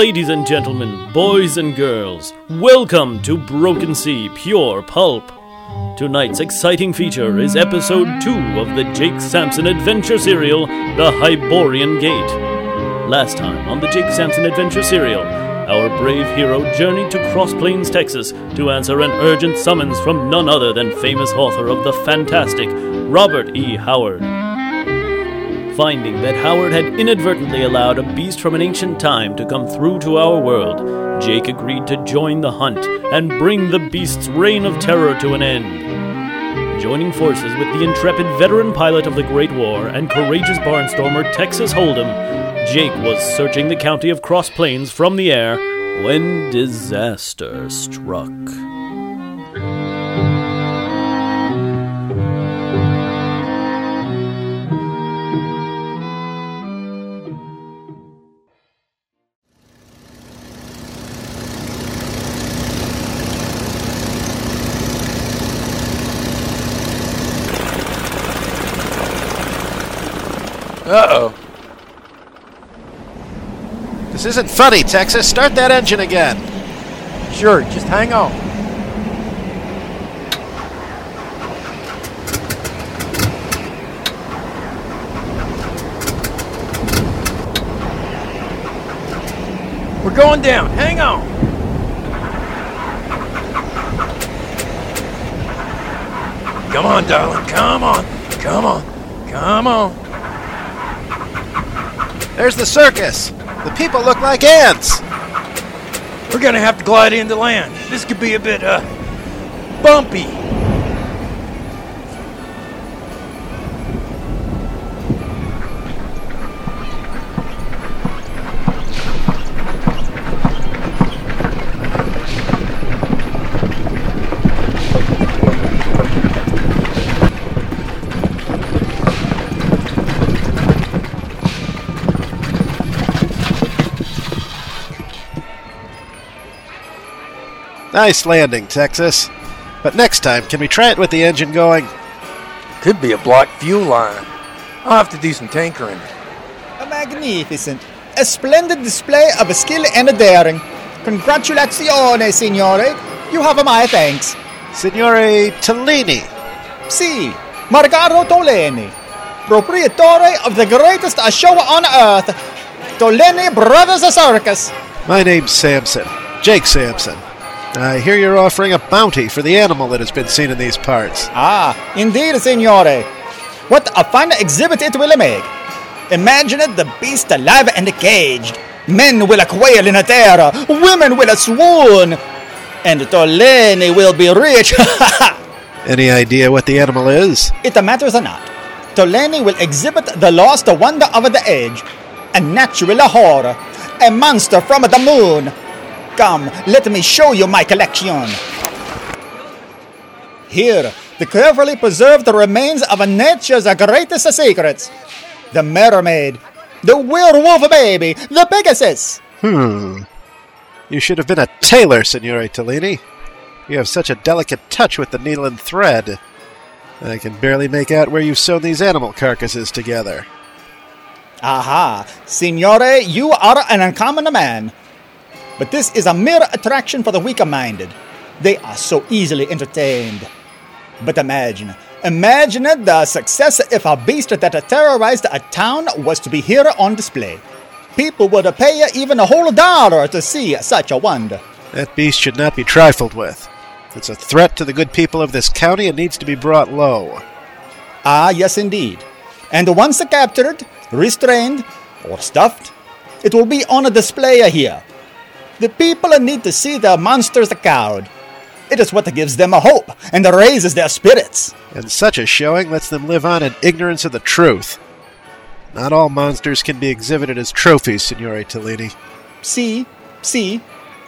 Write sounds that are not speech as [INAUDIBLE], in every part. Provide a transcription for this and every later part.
Ladies and gentlemen, boys and girls, welcome to Broken Sea Pure Pulp. Tonight's exciting feature is episode 2 of the Jake Sampson adventure serial, The Hyborian Gate. Last time on the Jake Sampson adventure serial, our brave hero journeyed to Cross Plains, Texas to answer an urgent summons from none other than famous author of the fantastic Robert E. Howard. Finding that Howard had inadvertently allowed a beast from an ancient time to come through to our world, Jake agreed to join the hunt and bring the beast's reign of terror to an end. Joining forces with the intrepid veteran pilot of the Great War and courageous barnstormer Texas Hold'em, Jake was searching the county of Cross Plains from the air when disaster struck. Uh-oh. This isn't funny, Texas. Start that engine again. Sure, just hang on. We're going down. Hang on. Come on, darling. Come on. Come on. Come on. There's the circus. The people look like ants. We're gonna have to glide into land. This could be a bit, uh, bumpy. Nice landing, Texas. But next time, can we try it with the engine going? Could be a blocked fuel line. I'll have to do some tankering. A magnificent, a splendid display of skill and a daring. Congratulazione, signore. You have my thanks. Signore Tellini. Si, Margaro Toleni, proprietore of the greatest show on earth, Toleni Brothers Circus. My name's Sampson. Jake Sampson. I hear you're offering a bounty for the animal that has been seen in these parts. Ah, indeed, signore. What a fine exhibit it will make. Imagine it, the beast alive and caged. Men will quail in a terror, women will swoon, and Toleni will be rich. [LAUGHS] Any idea what the animal is? it matters not. Toleni will exhibit the lost wonder of the age, a natural horror, a monster from the moon. Come, let me show you my collection. Here, the carefully preserved remains of nature's greatest secrets. The mermaid, the werewolf baby, the Pegasus. Hmm. You should have been a tailor, Signore Tellini. You have such a delicate touch with the needle and thread. I can barely make out where you've sewn these animal carcasses together. Aha, signore, you are an uncommon man. But this is a mere attraction for the weaker minded. They are so easily entertained. But imagine, imagine the success if a beast that terrorized a town was to be here on display. People would pay even a whole dollar to see such a wonder. That beast should not be trifled with. It's a threat to the good people of this county and needs to be brought low. Ah, yes, indeed. And once captured, restrained, or stuffed, it will be on a display here. The people need to see the monsters cowed. It is what gives them a hope and raises their spirits. And such a showing lets them live on in ignorance of the truth. Not all monsters can be exhibited as trophies, Signore Tellini. See, see,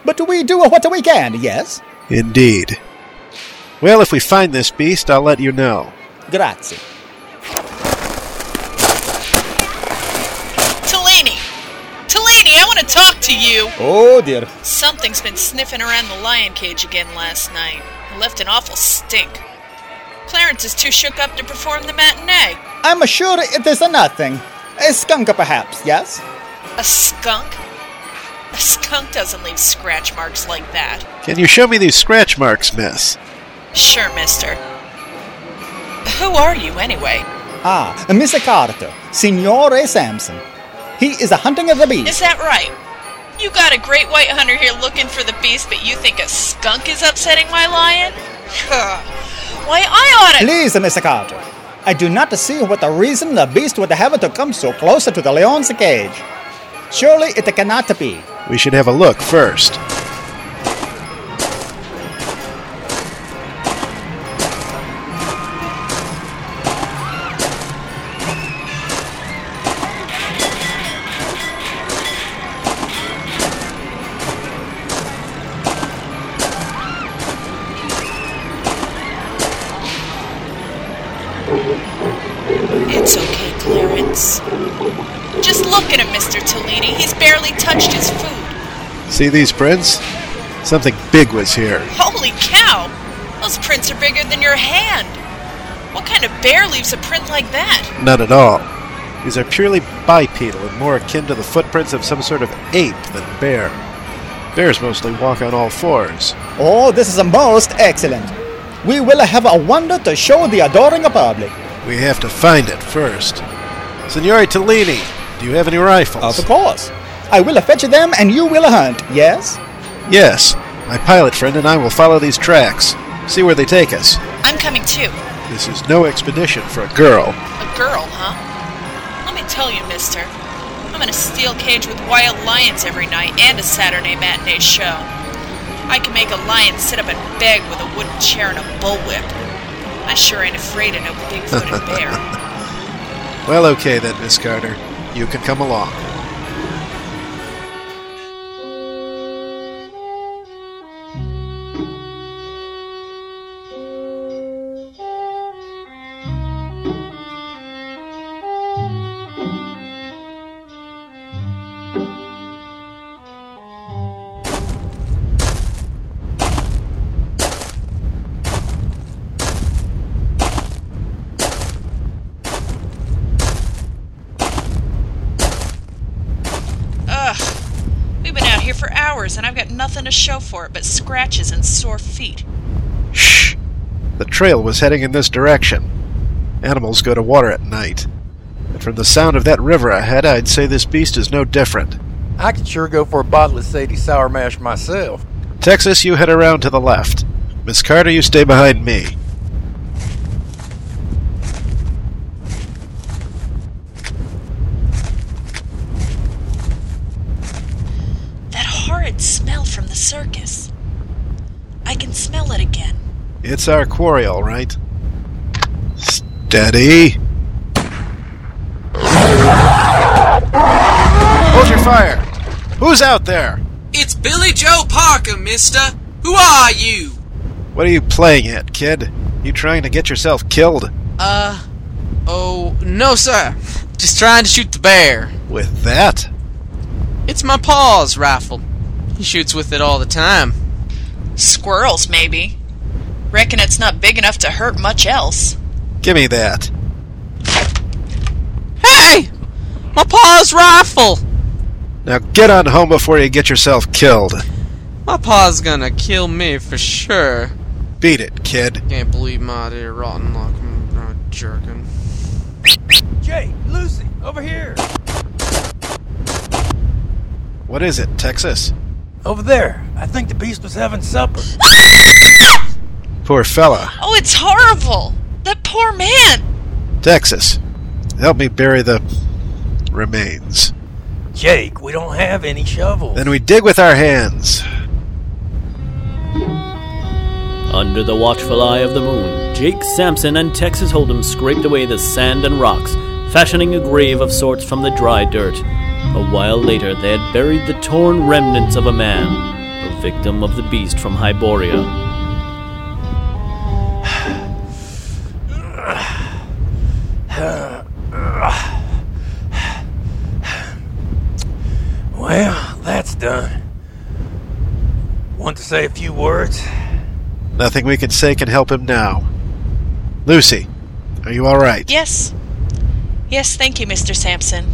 but we do what we can, yes? Indeed. Well, if we find this beast, I'll let you know. Grazie. Tellini! Tellini, I want to talk to you! Oh dear. Something's been sniffing around the lion cage again last night. It left an awful stink. Clarence is too shook up to perform the matinee. I'm sure it is a nothing. A skunk, perhaps, yes? A skunk? A skunk doesn't leave scratch marks like that. Can you show me these scratch marks, miss? Sure, mister. Who are you, anyway? Ah, Mr. Carter, Signore Sampson. He is a hunting of the beast. Is that right? You got a great white hunter here looking for the beast, but you think a skunk is upsetting my lion? Why, I oughta. Please, Mr. Carter. I do not see what the reason the beast would have to come so close to the leon's cage. Surely it cannot be. We should have a look first. Look at him, Mr. Tellini. He's barely touched his food. See these prints? Something big was here. Holy cow! Those prints are bigger than your hand. What kind of bear leaves a print like that? None at all. These are purely bipedal and more akin to the footprints of some sort of ape than bear. Bears mostly walk on all fours. Oh, this is most excellent. We will have a wonder to show the adoring public. We have to find it first. Signore Tellini, do you have any rifles? Of course. I will a fetch them and you will a hunt, yes? Yes. My pilot friend and I will follow these tracks. See where they take us. I'm coming too. This is no expedition for a girl. A girl, huh? Let me tell you, mister. I'm in a steel cage with wild lions every night and a Saturday matinee show. I can make a lion sit up and beg with a wooden chair and a bullwhip. I sure ain't afraid of no big-footed bear. [LAUGHS] Well, okay then, Miss Carter. You can come along. Hours and I've got nothing to show for it but scratches and sore feet. Shh! The trail was heading in this direction. Animals go to water at night. And from the sound of that river ahead, I'd say this beast is no different. I could sure go for a bottle of Sadie Sour Mash myself. Texas, you head around to the left. Miss Carter, you stay behind me. That horrid smell from the circus. I can smell it again. It's our quarry, all right. Steady. Hold your fire. Who's out there? It's Billy Joe Parker, mister. Who are you? What are you playing at, kid? You trying to get yourself killed? Uh, oh, no, sir. Just trying to shoot the bear. With that? It's my paw's rifle. He shoots with it all the time. Squirrels, maybe. Reckon it's not big enough to hurt much else. Give me that. Hey! My paw's rifle! Now get on home before you get yourself killed. My paw's gonna kill me for sure. Beat it, kid. Can't believe my idea rotten luck. I'm not jerking. Jay, Lucy, over here. What is it, Texas? Over there. I think the beast was having supper. [LAUGHS] Poor fella. Oh, it's horrible! That poor man! Texas, help me bury the remains. Jake, we don't have any shovels. Then we dig with our hands. Under the watchful eye of the moon, Jake Sampson and Texas Hold'em scraped away the sand and rocks, fashioning a grave of sorts from the dry dirt. A while later, they had buried the torn remnants of a man, a victim of the beast from Hyboria. Say a few words? Nothing we can say can help him now. Lucy, are you all right? Yes. Yes, thank you, Mr. Sampson.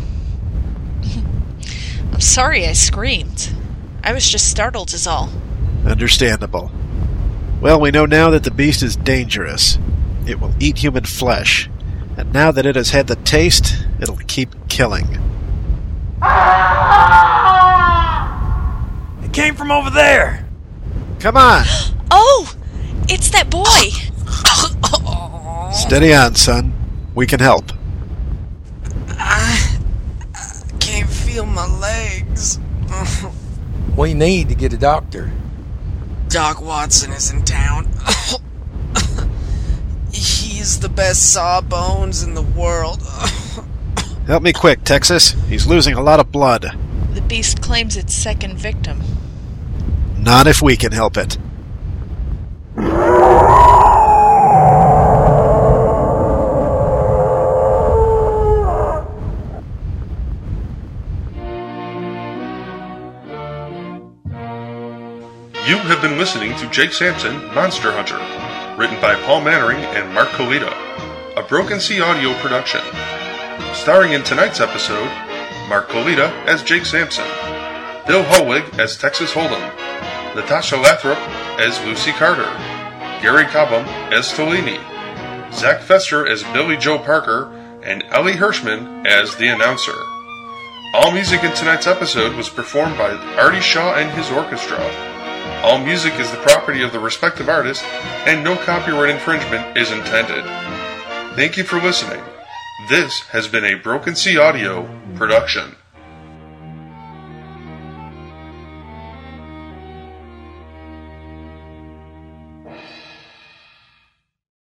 [LAUGHS] I'm sorry I screamed. I was just startled, is all. Understandable. Well, we know now that the beast is dangerous. It will eat human flesh. And now that it has had the taste, it'll keep killing. It came from over there. Come on! [GASPS] Oh! It's that boy! Steady on, son. We can help. I can't feel my legs. [LAUGHS] We need to get a doctor. Doc Watson is in town. [LAUGHS] He's the best sawbones in the world. [LAUGHS] Help me quick, Texas. He's losing a lot of blood. The beast claims its second victim. Not if we can help it. You have been listening to Jake Sampson, Monster Hunter, written by Paul Mannering and Mark Colita, a Broken Sea audio production. Starring in tonight's episode, Mark Colita as Jake Sampson, Bill Holwig as Texas Hold'em, Natasha Lathrop as Lucy Carter, Gary Cobham as Tolini, Zach Fester as Billy Joe Parker, and Ellie Hirschman as the announcer. All music in tonight's episode was performed by Artie Shaw and his orchestra. All music is the property of the respective artist, and no copyright infringement is intended. Thank you for listening. This has been a Broken Sea Audio production.